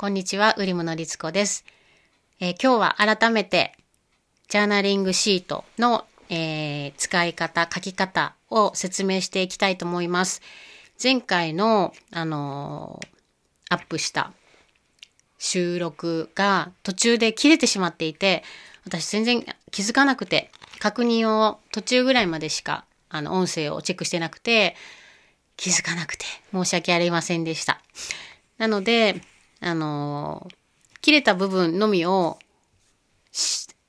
こんにちは、うりむのりつこです、えー今日は改めて、ジャーナリングシートの、えー使い方、書き方を説明していきたいと思います。前回の、あのーアップした収録が途中で切れてしまっていて、私全然気づかなくて、確認を途中ぐらいまでしか、あの、音声をチェックしてなくて、気づかなくて申し訳ありませんでした。なので、あのー切れた部分のみを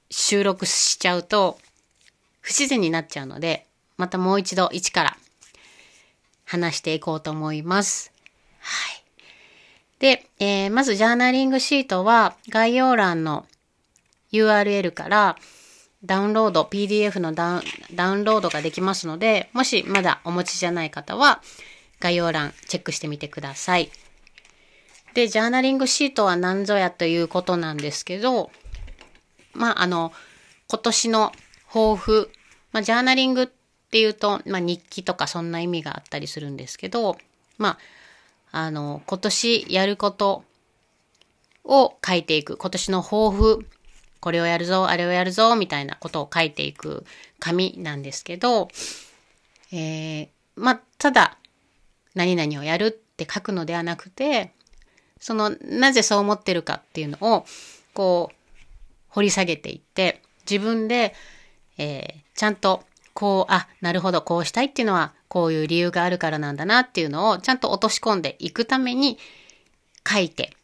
収録しちゃうと不自然になっちゃうので、またもう一度一から話していこうと思います。はい。で、えーまずジャーナリングシートは概要欄の URL からダウンロード、PDF のダウダウンロードができますので、もしまだお持ちじゃない方は概要欄チェックしてみてください。で、ジャーナリングシートは何ぞやということなんですけど、まあ、あの、今年の抱負、まあ、ジャーナリングっていうと、まあ、日記とかそんな意味があったりするんですけど、まあ、あの、今年やることを書いていく。今年の抱負、これをやるぞ、あれをやるぞ、みたいなことを書いていく紙なんですけど、えー、まあ、ただ、何々をやるって書くのではなくて、その、なぜそう思ってるかっていうのを、こう、掘り下げていって、自分で、えーちゃんと、こう、あ、なるほど、こうしたいっていうのは、こういう理由があるからなんだなっていうのを、ちゃんと落とし込んでいくために、書いて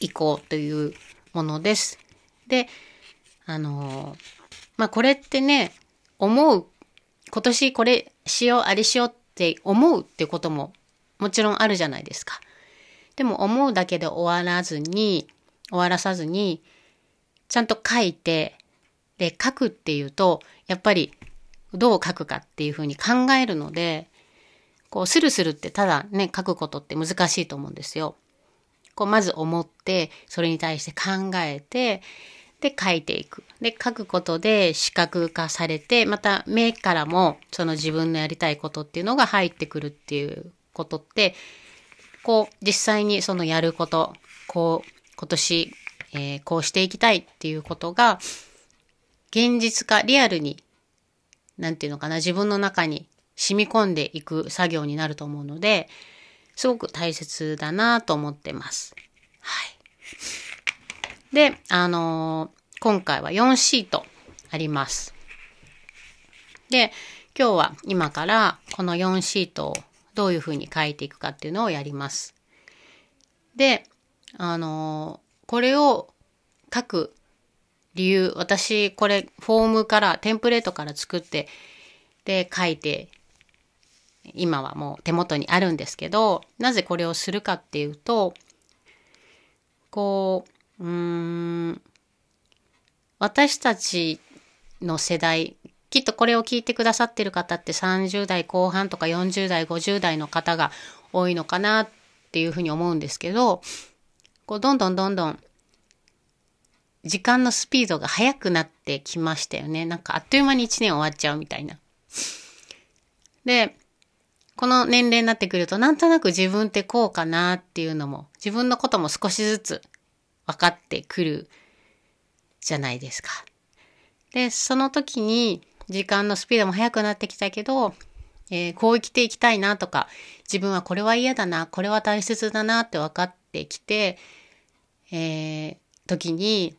いこうというものです。で、あのーまあ、これってね、思う、今年これしよう、あれしようって思うってことももちろんあるじゃないですか。でも思うだけで終わらずに、終わらさずに、ちゃんと書いて、で、書くっていうと、やっぱりどう書くかっていうふうに考えるので、こう、スルスルってただね、書くことって難しいと思うんですよ。こう、まず思って、それに対して考えて、で、書いていく。で、書くことで視覚化されて、また目からもその自分のやりたいことっていうのが入ってくるっていうことって、こう、実際にそのやること、こう、今年、えーこうしていきたいっていうことが、現実化、リアルに、なんていうのかな、自分の中に染み込んでいく作業になると思うので、すごく大切だなと思ってます。はい。で、あのー今回は4シートあります。で、今日は今からこの4シートをどういうふうに書いていくかっていうのをやります。で、あのーこれを書く理由、私これフォームから、テンプレートから作って、で書いて、今はもう手元にあるんですけど、なぜこれをするかっていうと、こう、うん、私たちの世代、きっとこれを聞いてくださってる方って30代後半とか40代、50代の方が多いのかなっていうふうに思うんですけど、こうどんどんどんどん時間のスピードが速くなってきましたよね。なんかあっという間に1年終わっちゃうみたいな。で、この年齢になってくるとなんとなく自分ってこうかなっていうのも自分のことも少しずつ分かってくるじゃないですか。で、その時に時間のスピードも速くなってきたけど、えーこう生きていきたいなとか、自分はこれは嫌だな、これは大切だなって分かってきて、えー時に、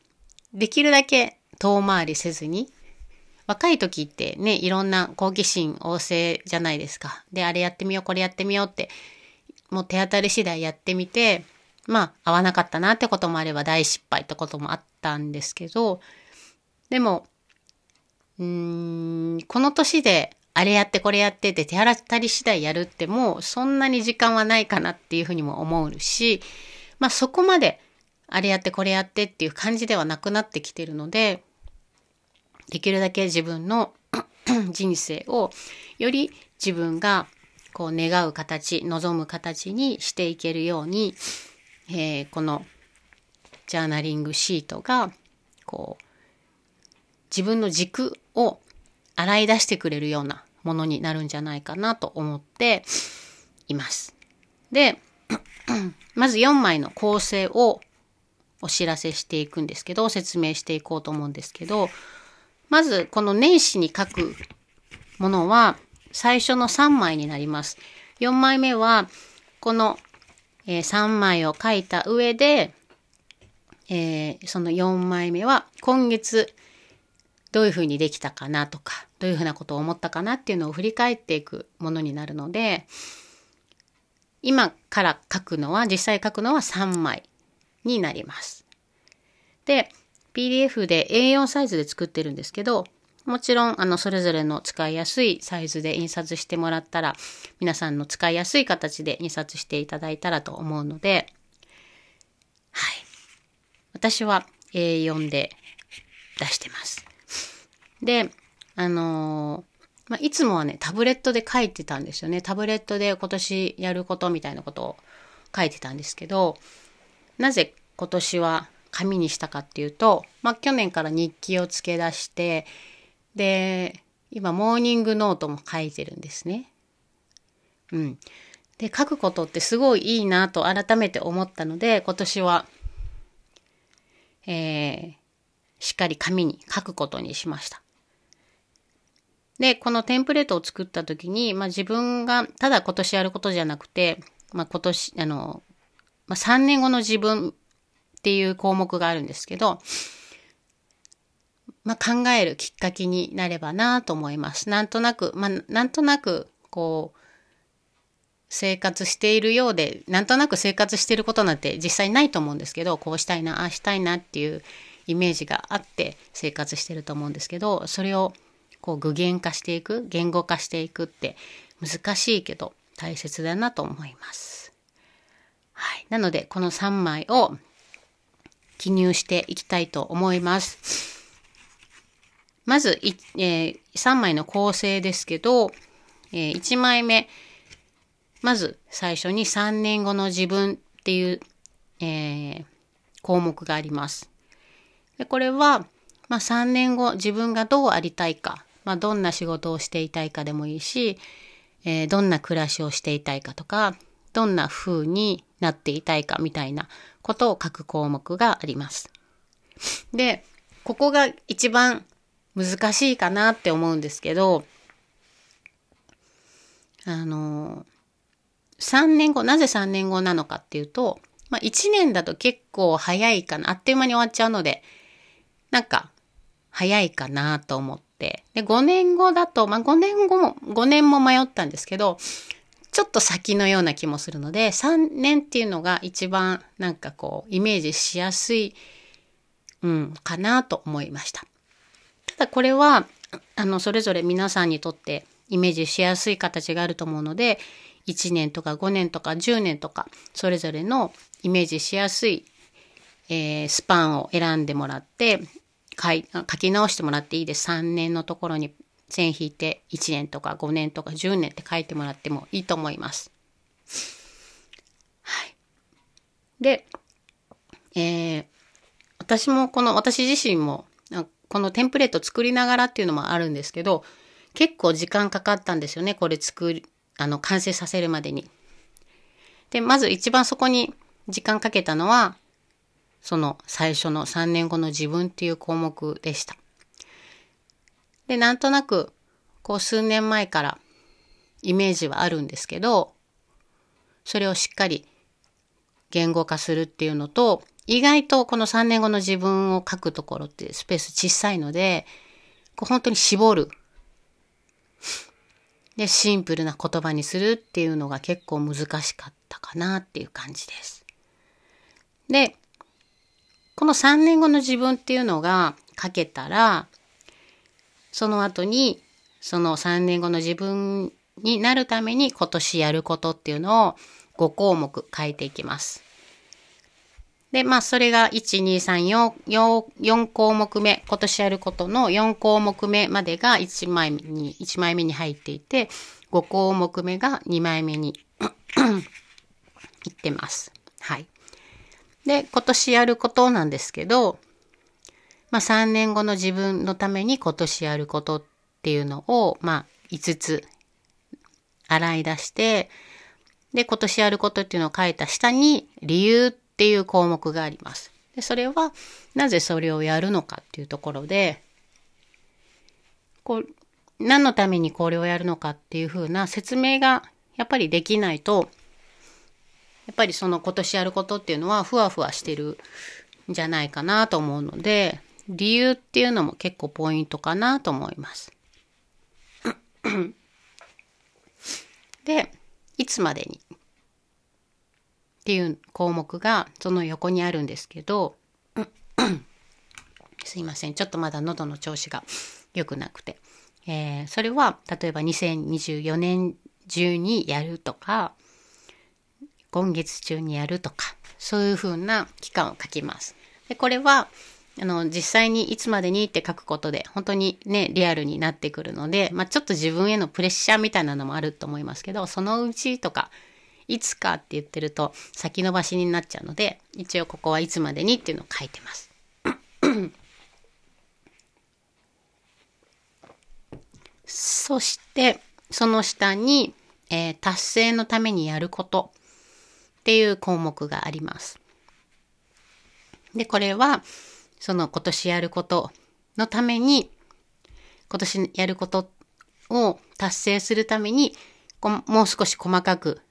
できるだけ遠回りせずに、若い時ってね、いろんな好奇心旺盛じゃないですか。で、あれやってみよう、これやってみようって、もう手当たり次第やってみて、まあ、合わなかったなってこともあれば大失敗ってこともあったんですけど、でも、うーん、この年であれやってこれやってって手当たり次第やるってもうそんなに時間はないかなっていうふうにも思うし、まあそこまであれやってこれやってっていう感じではなくなってきてるので、できるだけ自分の 人生をより自分がこう願う形、望む形にしていけるように、えーこのジャーナリングシートがこう自分の軸を洗い出してくれるようなものになるんじゃないかなと思っています。で、まず4枚の構成をお知らせしていくんですけど、説明していこうと思うんですけど、まずこの年始に書くものは最初の3枚になります。4枚目はこの、え、3枚を書いた上で、えー、その4枚目は今月どういうふうにできたかなとか、どういうふうなことを思ったかなっていうのを振り返っていくものになるので、今から書くのは、実際書くのは3枚になります。で、PDF で A4 サイズで作ってるんですけど、もちろん、あの、それぞれの使いやすいサイズで印刷してもらったら、皆さんの使いやすい形で印刷していただいたらと思うので、はい。私は A4 で出してます。で、あの、まあ、いつもはね、タブレットで書いてたんですよね。タブレットで今年やることみたいなことを書いてたんですけど、なぜ今年は紙にしたかっていうと、まあ、去年から日記を付け出して、で、今、モーニングノートも書いてるんですね。うん。で、書くことってすごいいいなと改めて思ったので、今年は、えー、しっかり紙に書くことにしました。で、このテンプレートを作った時に、まあ自分がただ今年やることじゃなくて、まあ今年、あの、まあ3年後の自分っていう項目があるんですけど、まあ考えるきっかけになればなと思います。なんとなく、まあなんとなく、こう、生活しているようで、なんとなく生活していることなんて実際ないと思うんですけど、こうしたいな、ああしたいなっていうイメージがあって生活してると思うんですけど、それをこう具現化していく、言語化していくって難しいけど大切だなと思います。はい。なので、この3枚を記入していきたいと思います。まず、えー、3枚の構成ですけど、えー、1枚目、まず最初に3年後の自分っていう、えー、項目があります。でこれは、まあ、3年後自分がどうありたいかまあ、どんな仕事をしていたいかでもいいし、えー、どんな暮らしをしていたいかとか、どんな風になっていたいかみたいなことを書く項目があります。で、ここが一番難しいかなって思うんですけど、あの、3年後、なぜ3年後なのかっていうと、まあ1年だと結構早いかな、あっという間に終わっちゃうので、なんか早いかなと思って、で、5年後だと、まあ、5年後も、5年も迷ったんですけど、ちょっと先のような気もするので、3年っていうのが一番なんかこう、イメージしやすい、うん、かなと思いました。ただこれは、あの、それぞれ皆さんにとってイメージしやすい形があると思うので、1年とか5年とか10年とか、それぞれのイメージしやすい、えー、スパンを選んでもらって、書い書き直してもらっていいです。3年のところに線引いて1年とか5年とか10年って書いてもらってもいいと思います。はい。で、えー、私もこの、私自身も、このテンプレート作りながらっていうのもあるんですけど、結構時間かかったんですよね。これ作り、あの、完成させるまでに。で、まず一番そこに時間かけたのは、その最初の3年後の自分っていう項目でした。で、なんとなく、こう数年前からイメージはあるんですけど、それをしっかり言語化するっていうのと、意外とこの3年後の自分を書くところってスペース小さいので、こう本当に絞る。で、シンプルな言葉にするっていうのが結構難しかったかなっていう感じです。で、この3年後の自分っていうのが書けたら、その後に、その3年後の自分になるために今年やることっていうのを5項目書いていきます。で、まあ、それが1、2、3、4、4, 4項目目、今年やることの4項目目までが1枚に、1枚目に入っていて、5項目目が2枚目に いってます。はい。で、今年やることなんですけど、まあ3年後の自分のために今年やることっていうのを、まあ5つ洗い出して、で、今年やることっていうのを書いた下に理由っていう項目があります。で、それはなぜそれをやるのかっていうところで、こう、何のためにこれをやるのかっていうふうな説明がやっぱりできないと、っぱりその今年やることっていうのはふわふわしてるんじゃないかなと思うので、理由っていうのも結構ポイントかなと思います。で、いつまでにっていう項目がその横にあるんですけど、すいません。ちょっとまだ喉の調子が良くなくて。えー、それは、例えば2024年中にやるとか、今月中にやるとか、そういうふうな期間を書きます。で、これは、あの、実際にいつまでにって書くことで、本当にね、リアルになってくるので、まあ、ちょっと自分へのプレッシャーみたいなのもあると思いますけど、そのうちとか、いつかって言ってると先延ばしになっちゃうので、一応ここはいつまでにっていうのを書いてます。そして、その下に、えー、達成のためにやることっていう項目があります。で、これは、その今年やることのために、今年やることを達成するために、もう少し細かく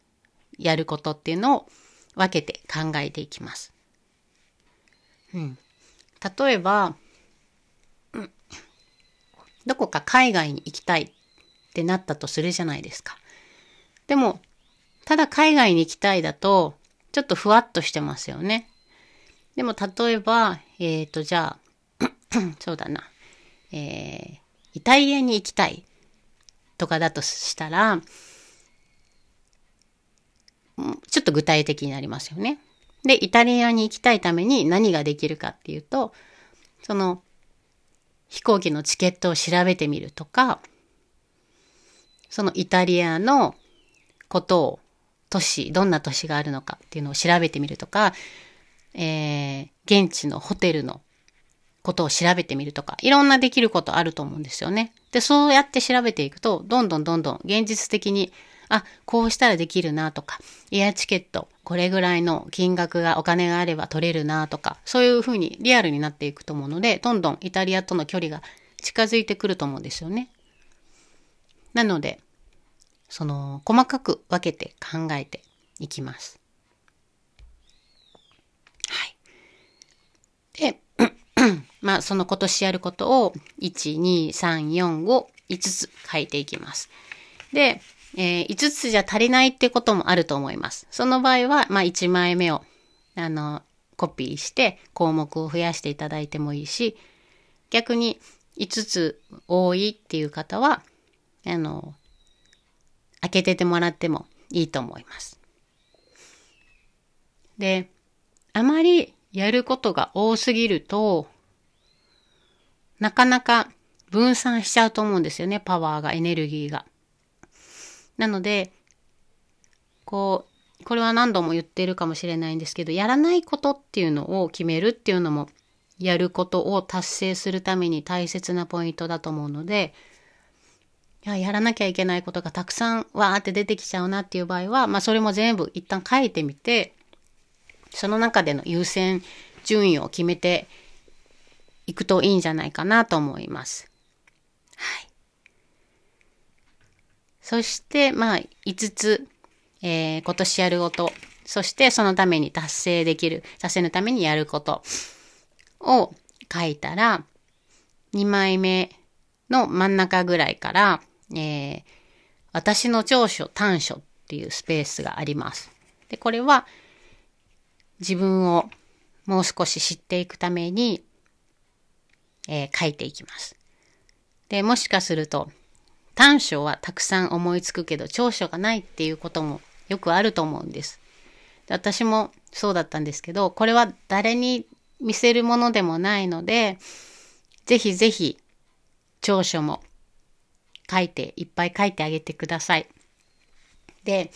やることっていうのを分けて考えていきます。うん。例えば、どこか海外に行きたいってなったとするじゃないですか。でも、ただ海外に行きたいだと、ちょっとふわっとしてますよね。でも、例えば、えっ、ー、と、じゃあ、そうだな、えー、イタリアに行きたいとかだとしたら、ちょっと具体的になりますよね。で、イタリアに行きたいために何ができるかっていうと、その、飛行機のチケットを調べてみるとか、そのイタリアのことを、都市、どんな都市があるのかっていうのを調べてみるとか、えー、現地のホテルのことを調べてみるとか、いろんなできることあると思うんですよね。で、そうやって調べていくと、どんどんどんどん現実的に、あ、こうしたらできるなとか、エアチケット、これぐらいの金額が、お金があれば取れるなとか、そういうふうにリアルになっていくと思うので、どんどんイタリアとの距離が近づいてくると思うんですよね。なので、その、細かく分けて考えていきます。はい。で、まあ、その今年やることを、1、2、3、4、5、5つ書いていきます。で、えー、5つじゃ足りないってこともあると思います。その場合は、まあ、1枚目を、あの、コピーして項目を増やしていただいてもいいし、逆に5つ多いっていう方は、あの、開けててもらってもいいと思います。で、あまりやることが多すぎると、なかなか分散しちゃうと思うんですよね、パワーが、エネルギーが。なので、こう、これは何度も言ってるかもしれないんですけど、やらないことっていうのを決めるっていうのも、やることを達成するために大切なポイントだと思うので、や、やらなきゃいけないことがたくさんわーって出てきちゃうなっていう場合は、まあそれも全部一旦書いてみて、その中での優先順位を決めていくといいんじゃないかなと思います。はい。そして、まあ5つ、えー、今年やること、そしてそのために達成できる、達成のためにやることを書いたら、2枚目の真ん中ぐらいから、えー、私の長所短所っていうスペースがあります。で、これは自分をもう少し知っていくために、えー、書いていきます。で、もしかすると短所はたくさん思いつくけど長所がないっていうこともよくあると思うんです。で私もそうだったんですけど、これは誰に見せるものでもないので、ぜひぜひ長所も書いて、いっぱい書いてあげてください。で、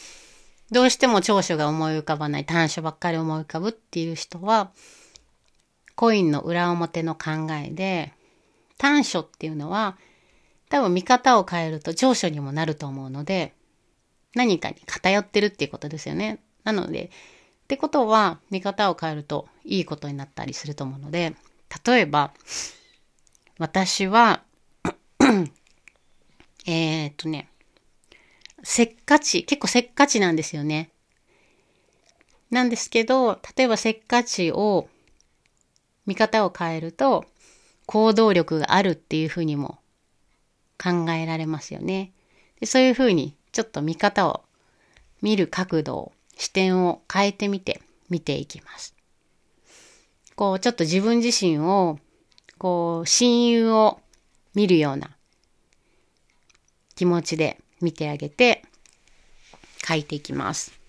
どうしても長所が思い浮かばない、短所ばっかり思い浮かぶっていう人は、コインの裏表の考えで、短所っていうのは、多分見方を変えると長所にもなると思うので、何かに偏ってるっていうことですよね。なので、ってことは、見方を変えるといいことになったりすると思うので、例えば、私は、えっとね、せっかち、結構せっかちなんですよね。なんですけど、例えばせっかちを、見方を変えると、行動力があるっていうふうにも考えられますよね。でそういうふうに、ちょっと見方を、見る角度を、視点を変えてみて、見ていきます。こう、ちょっと自分自身を、こう、親友を見るような気持ちで見てあげて、書いていきます。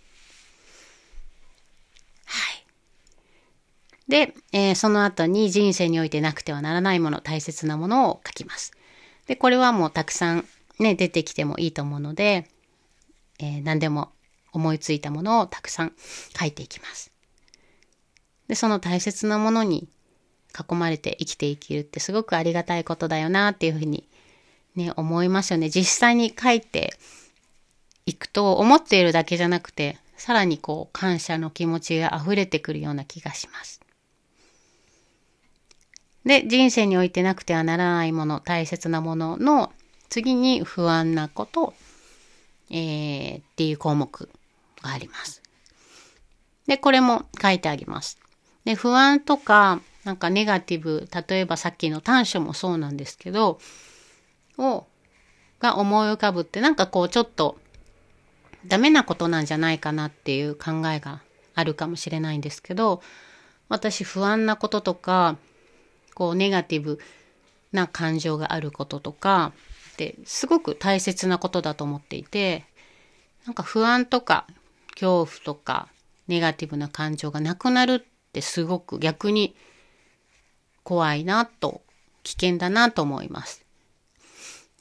で、えー、その後に人生においてなくてはならないもの、大切なものを書きます。で、これはもうたくさんね、出てきてもいいと思うので、えー、何でも思いついたものをたくさん書いていきます。で、その大切なものに囲まれて生きていけるってすごくありがたいことだよなっていうふうにね、思いますよね。実際に書いていくと思っているだけじゃなくて、さらにこう感謝の気持ちが溢れてくるような気がします。で、人生においてなくてはならないもの、大切なものの次に不安なこと、えー、っていう項目があります。で、これも書いてあげます。で、不安とか、なんかネガティブ、例えばさっきの短所もそうなんですけど、を、が思い浮かぶって、なんかこうちょっとダメなことなんじゃないかなっていう考えがあるかもしれないんですけど、私不安なこととか、こうネガティブな感情があることとかってすごく大切なことだと思っていてなんか不安とか恐怖とかネガティブな感情がなくなるってすごく逆に怖いなと危険だなと思います。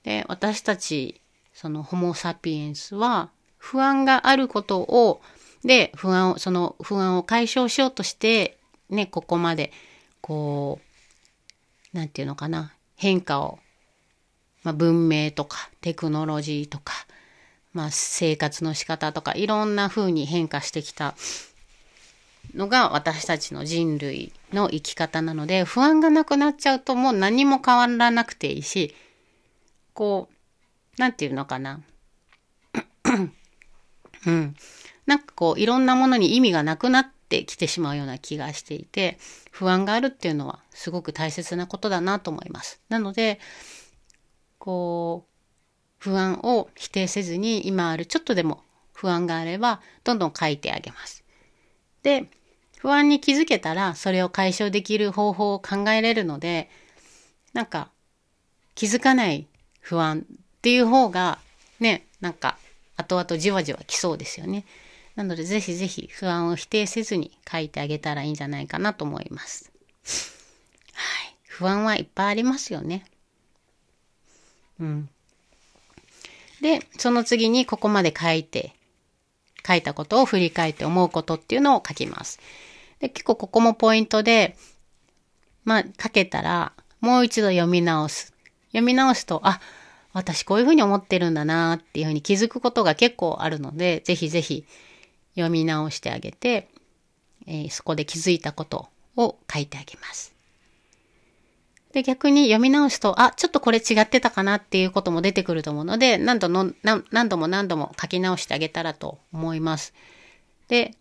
で私たちそのホモ・サピエンスは不安があることをで不安をその不安を解消しようとしてねここまでこうなんていうのかな、変化を、まあ、文明とかテクノロジーとか、まあ、生活の仕方とか、いろんな風に変化してきたのが私たちの人類の生き方なので、不安がなくなっちゃうともう何も変わらなくていいし、こう、なんていうのかな。うん。なんかこう、いろんなものに意味がなくなってきてしまうような気がしていて、不安があるっていうのはすごく大切なことだなと思います。なので、こう、不安を否定せずに今あるちょっとでも不安があればどんどん書いてあげます。で、不安に気づけたらそれを解消できる方法を考えれるので、なんか気づかない不安っていう方がね、なんか後々じわじわ来そうですよね。なので、ぜひぜひ不安を否定せずに書いてあげたらいいんじゃないかなと思います。はい。不安はいっぱいありますよね。うん。で、その次にここまで書いて、書いたことを振り返って思うことっていうのを書きます。で、結構ここもポイントで、まあ、書けたら、もう一度読み直す。読み直すと、あ、私こういうふうに思ってるんだなっていうふうに気づくことが結構あるので、ぜひぜひ読み直してあげて、えー、そこで気づいたことを書いてあげます。で、逆に読み直すと、あ、ちょっとこれ違ってたかなっていうことも出てくると思うので、何度の何度も何度も書き直してあげたらと思います。で、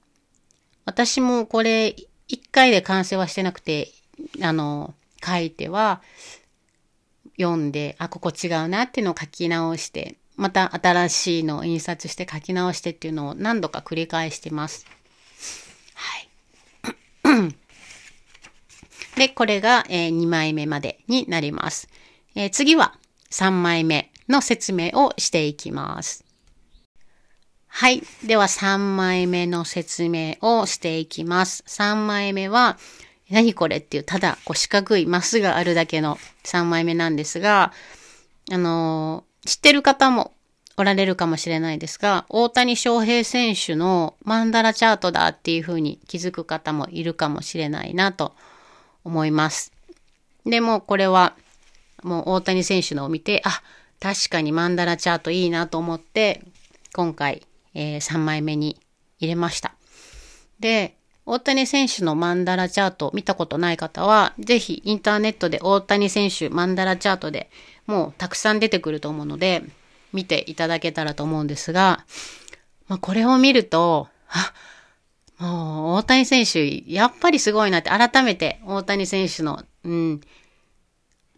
私もこれ、一回で完成はしてなくて、あの、書いては、読んで、あ、ここ違うなっていうのを書き直して、また新しいのを印刷して書き直してっていうのを何度か繰り返してます。はい。で、これが、え、2枚目までになります。え、次は3枚目の説明をしていきます。はい。では3枚目の説明をしていきます。3枚目は、何これっていう、ただこう四角いマスがあるだけの3枚目なんですが、あの知ってる方もおられるかもしれないですが、大谷翔平選手のマンダラチャートだっていうふうに気づく方もいるかもしれないなと思います。でもこれはもう大谷選手のを見て、あ、確かにマンダラチャートいいなと思って、今回えー、3枚目に入れました。で、大谷選手のマンダラチャート見たことない方は、ぜひインターネットで大谷選手マンダラチャートでもうたくさん出てくると思うので、見ていただけたらと思うんですが、まあ、これを見ると、あ、もう大谷選手、やっぱりすごいなって改めて大谷選手の、うん、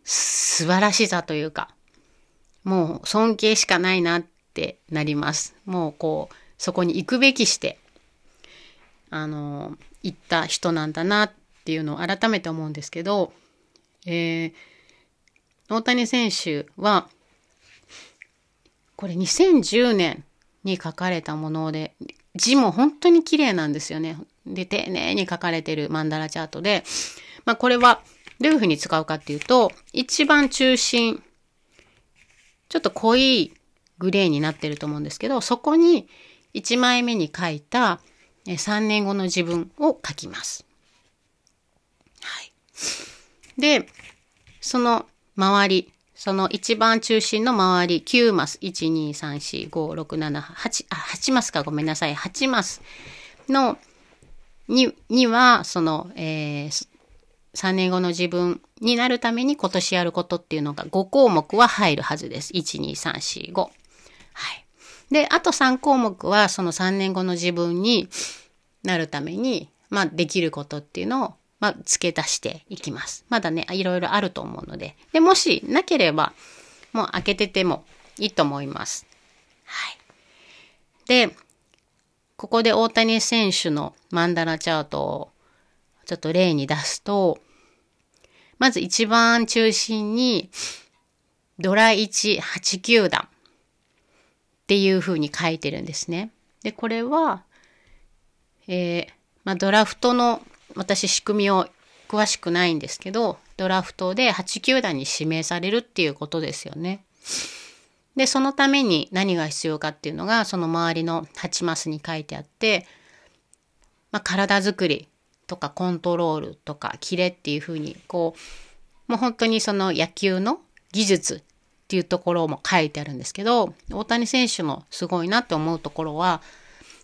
素晴らしさというか、もう尊敬しかないなってなります。もうこう、そこに行くべきして、あの、行った人なんだなっていうのを改めて思うんですけど、えー、大谷選手は、これ2010年に書かれたもので、字も本当に綺麗なんですよね。で、丁寧に書かれてるマンダラチャートで、まあこれはどういうふうに使うかっていうと、一番中心、ちょっと濃いグレーになってると思うんですけど、そこに1枚目に書いた3年後の自分を書きます。はい。で、その周り、その一番中心の周り、9マス、1、2、3、4、5、6、7、8、あ、8マスかごめんなさい、8マスの、に、には、その、えー、3年後の自分になるために今年やることっていうのが5項目は入るはずです。1、2、3、4、5。はい。で、あと3項目はその3年後の自分になるために、まあ、できることっていうのをまあ、付け足していきます。まだね、いろいろあると思うので。で、もしなければ、もう開けててもいいと思います。はい。で、ここで大谷選手のマンダラチャートをちょっと例に出すと、まず一番中心に、ドラ1、8球団っていう風に書いてるんですね。で、これは、えー、まあ、ドラフトの私仕組みを詳しくないんですけど、ドラフトで8球団に指名されるっていうことですよね。で、そのために何が必要かっていうのが、その周りの8マスに書いてあって、まあ、体づくりとかコントロールとかキレっていうふうに、こう、もう本当にその野球の技術っていうところも書いてあるんですけど、大谷選手のすごいなって思うところは、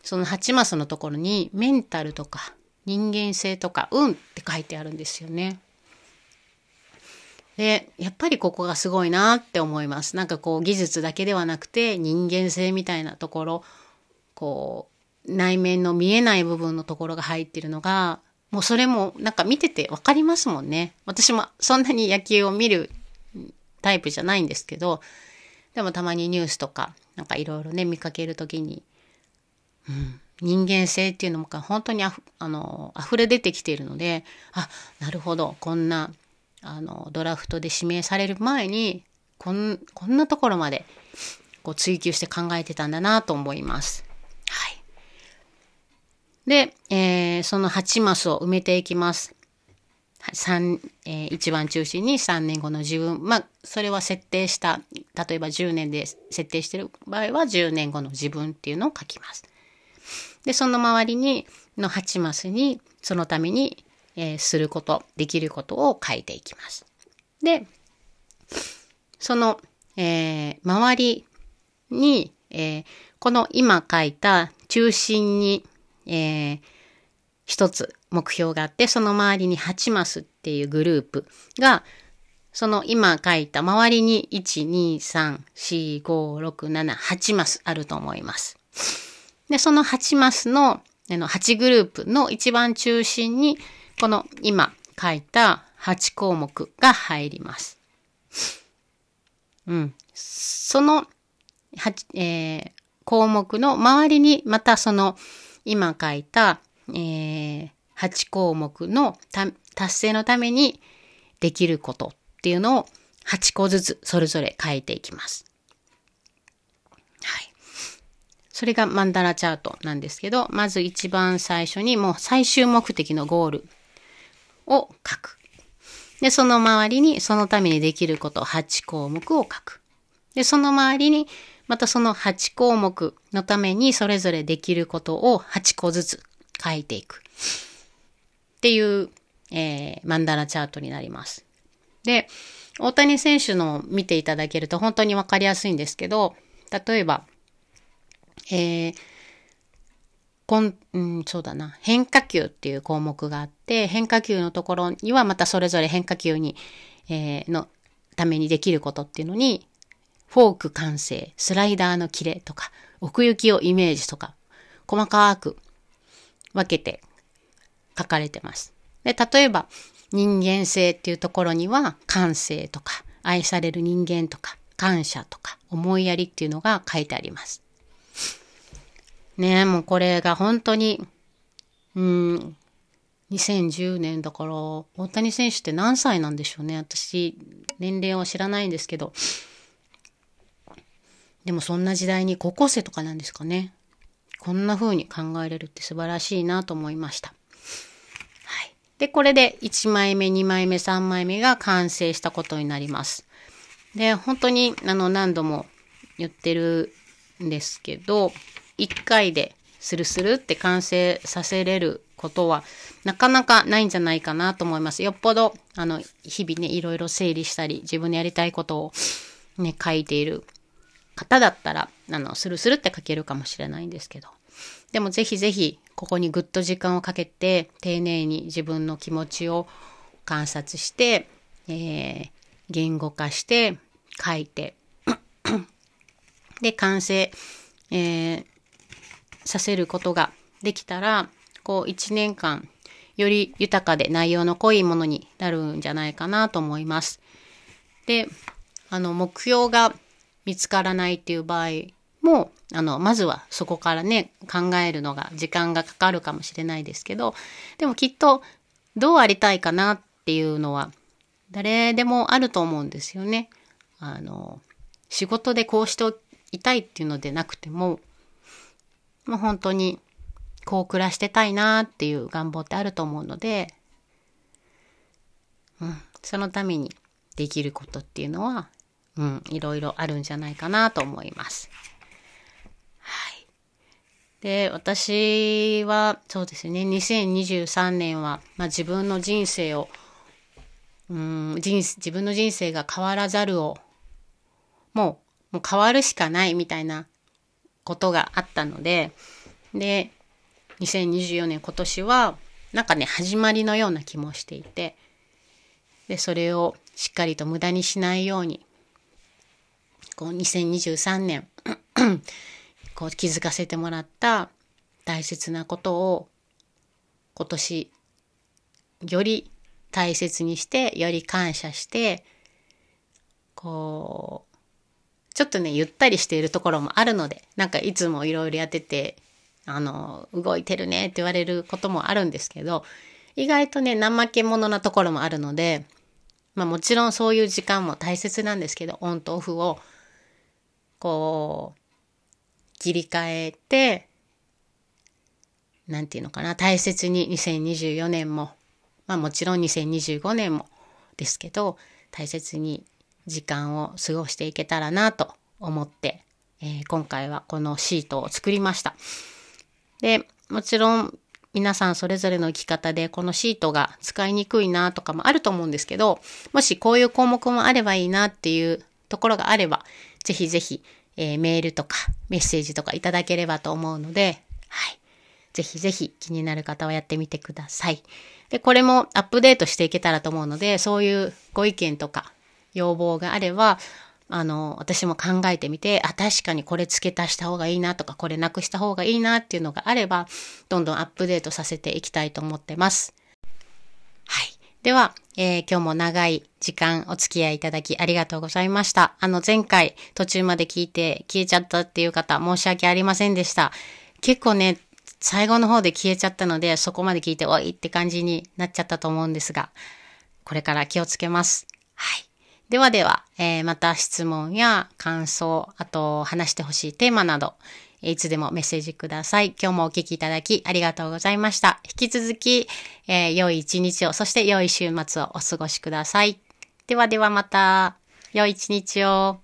その8マスのところにメンタルとか人間性とか運って書いてあるんですよね。で、やっぱりここがすごいなって思います。なんかこう技術だけではなくて人間性みたいなところ、こう内面の見えない部分のところが入ってるのが、もうそれもなんか見ててわかりますもんね。私もそんなに野球を見るタイプじゃないんですけど、でもたまにニュースとかなんかいろいろね見かけるときに、うん、人間性っていうのも本当にあふあの溢れ出てきているのであなるほどこんなあのドラフトで指名される前にこんこんなところまでこう追求して考えてたんだなと思います。はい、で、えー、その8マスを埋めていきます。3えー、一番中心に3年後の自分。まあ、それは設定した、例えば10年で設定してる場合は10年後の自分っていうのを書きます。で、その周りに、の8マスに、そのために、えー、すること、できることを書いていきます。で、その、えー、周りに、えー、この今書いた中心に、えー、一つ目標があって、その周りに8マスっていうグループが、その今書いた周りに1、2、3、4、5、6、7、8マスあると思います。で、その8マスの、あの、8グループの一番中心に、この今書いた8項目が入ります。うん。その、えー、項目の周りに、またその、今書いた、えー、8項目の達成のためにできることっていうのを8個ずつそれぞれ書いていきます。それがマンダラチャートなんですけど、まず一番最初にもう最終目的のゴールを書く。で、その周りにそのためにできること8項目を書く。で、その周りにまたその8項目のためにそれぞれできることを8個ずつ書いていく。っていう、えー、マンダラチャートになります。で、大谷選手の見ていただけると本当にわかりやすいんですけど、例えば、えー、こん、うん、そうだな。変化球っていう項目があって、変化球のところにはまたそれぞれ変化球に、えー、のためにできることっていうのに、フォーク完成、スライダーのキレとか、奥行きをイメージとか、細かく分けて書かれてます。で、例えば、人間性っていうところには、感性とか、愛される人間とか、感謝とか、思いやりっていうのが書いてあります。ねえ、もうこれが本当に、うん、2010年だから、大谷選手って何歳なんでしょうね。私、年齢は知らないんですけど。でもそんな時代に高校生とかなんですかね。こんな風に考えれるって素晴らしいなと思いました。で、これで1枚目、2枚目、3枚目が完成したことになります。で、本当にあの何度も言ってるんですけど、1回でスルスルって完成させれることはなかなかないんじゃないかなと思います。よっぽど、あの、日々ね、いろいろ整理したり、自分のやりたいことをね、書いている方だったら、あの、スルスルって書けるかもしれないんですけど。でもぜひぜひ、ここにぐっと時間をかけて、丁寧に自分の気持ちを観察して、えー、言語化して書いてで完成、えー、させることができたらこう1年間より豊かで内容の濃いものになるんじゃないかなと思います。であの目標が見つからないっていう場合もうあのまずはそこからね考えるのが時間がかかるかもしれないですけどでもきっとどうありたいかなっていうのは誰でもあると思うんですよね。あの、仕事でこうしていたいっていうのでなくても、もう本当にこう暮らしてたいなっていう願望ってあると思うので、うん、そのためにできることっていうのは、うん、いろいろあるんじゃないかなと思います。はい。で、私は、そうですね、2023年は、まあ、自分の人生をうん人自分の人生が変わらざるをもうもう変わるしかないみたいなことがあったのでで2024年今年はなんかね始まりのような気もしていてでそれをしっかりと無駄にしないようにこう2023年こう気づかせてもらった大切なことを今年より大切にして、より感謝して、こう、ちょっとね、ゆったりしているところもあるので、なんかいつもいろいろやってて、あの、動いてるねって言われることもあるんですけど、意外とね、怠け者なところもあるので、まあもちろんそういう時間も大切なんですけど、オンとオフを、こう、切り替えて、なんていうのかな、大切に2024年もまあもちろん2025年もですけど、大切に時間を過ごしていけたらなと思って、えー、今回はこのシートを作りました。で、もちろん皆さんそれぞれの生き方でこのシートが使いにくいなとかもあると思うんですけど、もしこういう項目もあればいいなっていうところがあれば、ぜひぜひ、えー、メールとかメッセージとかいただければと思うので、はい。ぜひぜひ気になる方はやってみてください。で、これもアップデートしていけたらと思うので、そういうご意見とか要望があれば、あの、私も考えてみて、あ、確かにこれ付け足した方がいいなとか、これなくした方がいいなっていうのがあれば、どんどんアップデートさせていきたいと思ってます。では、えー、今日も長い時間お付き合いいただきありがとうございました。あの、前回途中まで聞いて消えちゃったっていう方、申し訳ありませんでした。結構ね、最後の方で消えちゃったので、そこまで聞いて、おいって感じになっちゃったと思うんですが、これから気をつけます。はい。ではでは、えー、また質問や感想、あと話してほしいテーマなど、いつでもメッセージください。今日もお聞きいただきありがとうございました。引き続き、えー、良い一日を、そして良い週末をお過ごしください。ではではまた、良い一日を。